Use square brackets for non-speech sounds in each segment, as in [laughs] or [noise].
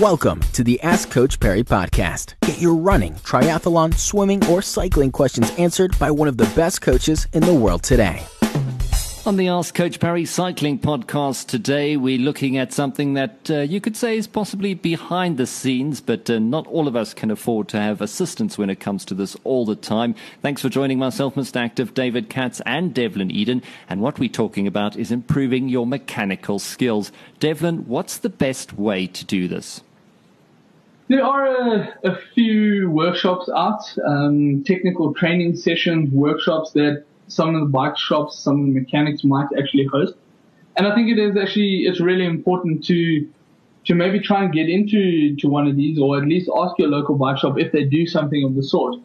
Welcome to the Ask Coach Parry podcast. Get your running, triathlon, swimming, or cycling questions answered by one of the best coaches in the world today. On the Ask Coach Parry Cycling podcast today, we're looking at something that uh, you could say is possibly behind the scenes, but uh, not all of us can afford to have assistance when it comes to this all the time. Thanks for joining myself, Mr. Active, David Katz, and Devlin Eyden. And what we're talking about is improving your mechanical skills. Devlin, what's the best way to do this? There are a, a few workshops out, um, technical training sessions, workshops that some of the bike shops, some of the mechanics might actually host. And I think it is actually, it's really important to, to maybe try and get into to one of these or at least ask your local bike shop if they do something of the sort.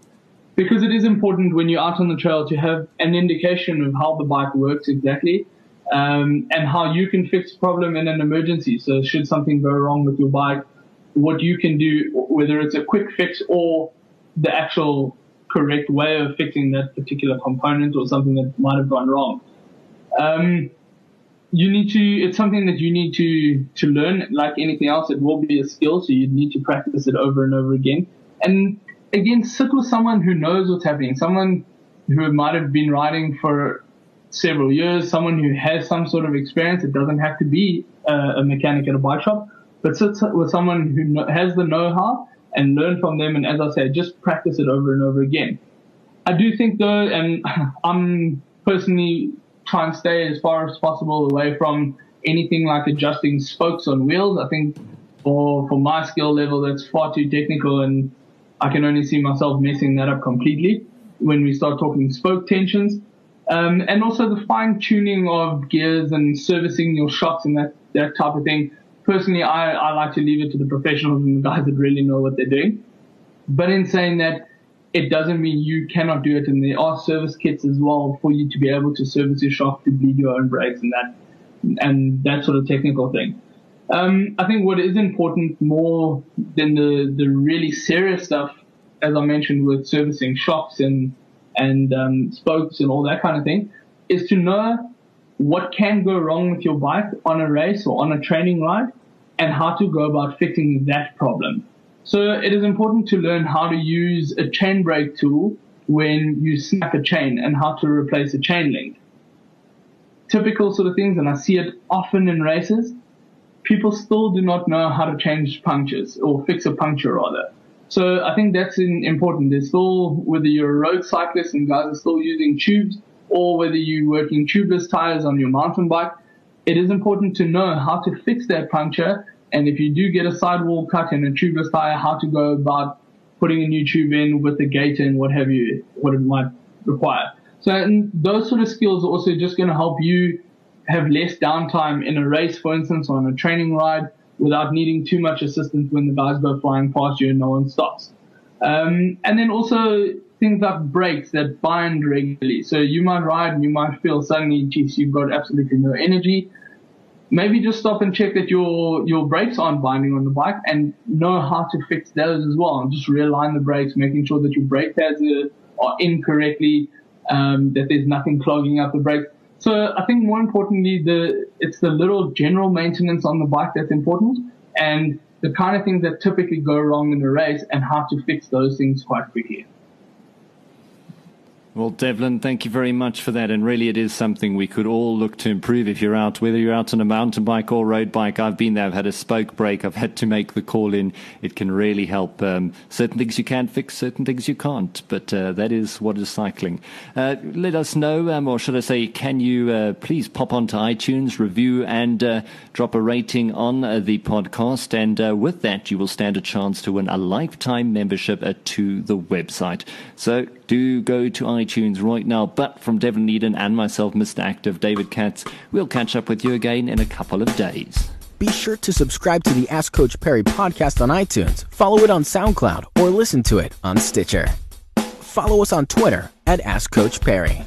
Because it is important when you're out on the trail to have an indication of how the bike works exactly um, and how you can fix the problem in an emergency. So should something go wrong with your bike, what you can do, whether it's a quick fix or the actual correct way of fixing that particular component or something that might have gone wrong. Um, you need to, it's something that you need to, to learn. Like anything else, it will be a skill, so you need to practice it over and over again. And again, sit with someone who knows what's happening, someone who might have been riding for several years, someone who has some sort of experience. It doesn't have to be a, a mechanic at a bike shop, but sit with someone who has the know-how and learn from them. And as I said, just practice it over and over again. I do think though, and [laughs] I'm personally trying to stay as far as possible away from anything like adjusting spokes on wheels. I think for, for my skill level, that's far too technical and I can only see myself messing that up completely when we start talking spoke tensions. Um, and also the fine tuning of gears and servicing your shocks and that, that type of thing personally, I, I like to leave it to the professionals and the guys that really know what they're doing. But in saying that, it doesn't mean you cannot do it. And there are service kits as well for you to be able to service your shop to bleed your own brakes and that, and that sort of technical thing. Um, I think what is important more than the, the really serious stuff, as I mentioned with servicing shops and, and, um, spokes and all that kind of thing, is to know what can go wrong with your bike on a race or on a training ride and how to go about fixing that problem. So it is important to learn how to use a chain break tool when you snap a chain and how to replace a chain link. Typical sort of things, and I see it often in races. People still do not know how to change punctures or fix a puncture rather. So I think that's important. There's still, whether you're a road cyclist and guys are still using tubes, or whether you're working tubeless tires on your mountain bike, it is important to know how to fix that puncture. And if you do get a sidewall cut in a tubeless tire, how to go about putting a new tube in with the gator and what have you, what it might require. So those sort of skills are also just going to help you have less downtime in a race, for instance, or on a training ride without needing too much assistance when the guys go flying past you and no one stops. Um, and then also things like brakes that bind regularly. So you might ride and you might feel suddenly, geez, you've got absolutely no energy. Maybe just stop and check that your, your brakes aren't binding on the bike and know how to fix those as well. And just realign the brakes, making sure that your brake pads are, are in correctly, um, that there's nothing clogging up the brakes. So I think more importantly, the, it's the little general maintenance on the bike that's important and the kind of things that typically go wrong in the race and how to fix those things quite quickly. Well, Devlin, thank you very much for that. And really, it is something we could all look to improve if you're out, whether you're out on a mountain bike or road bike. I've been there, I've had a spoke break, I've had to make the call in. It can really help. Um, certain things you can fix, certain things you can't. But uh, that is what is cycling. Uh, let us know, um, or should I say, can you uh, please pop onto iTunes, review, and uh, drop a rating on uh, the podcast? And uh, with that, you will stand a chance to win a lifetime membership to the website. So do go to iTunes right now. But from Devlin Eyden and myself, Mr. Active, David Katz, we'll catch up with you again in a couple of days. Be sure to subscribe to the Ask Coach Parry podcast on iTunes, follow it on SoundCloud, or listen to it on Stitcher. Follow us on Twitter at Ask Coach Parry.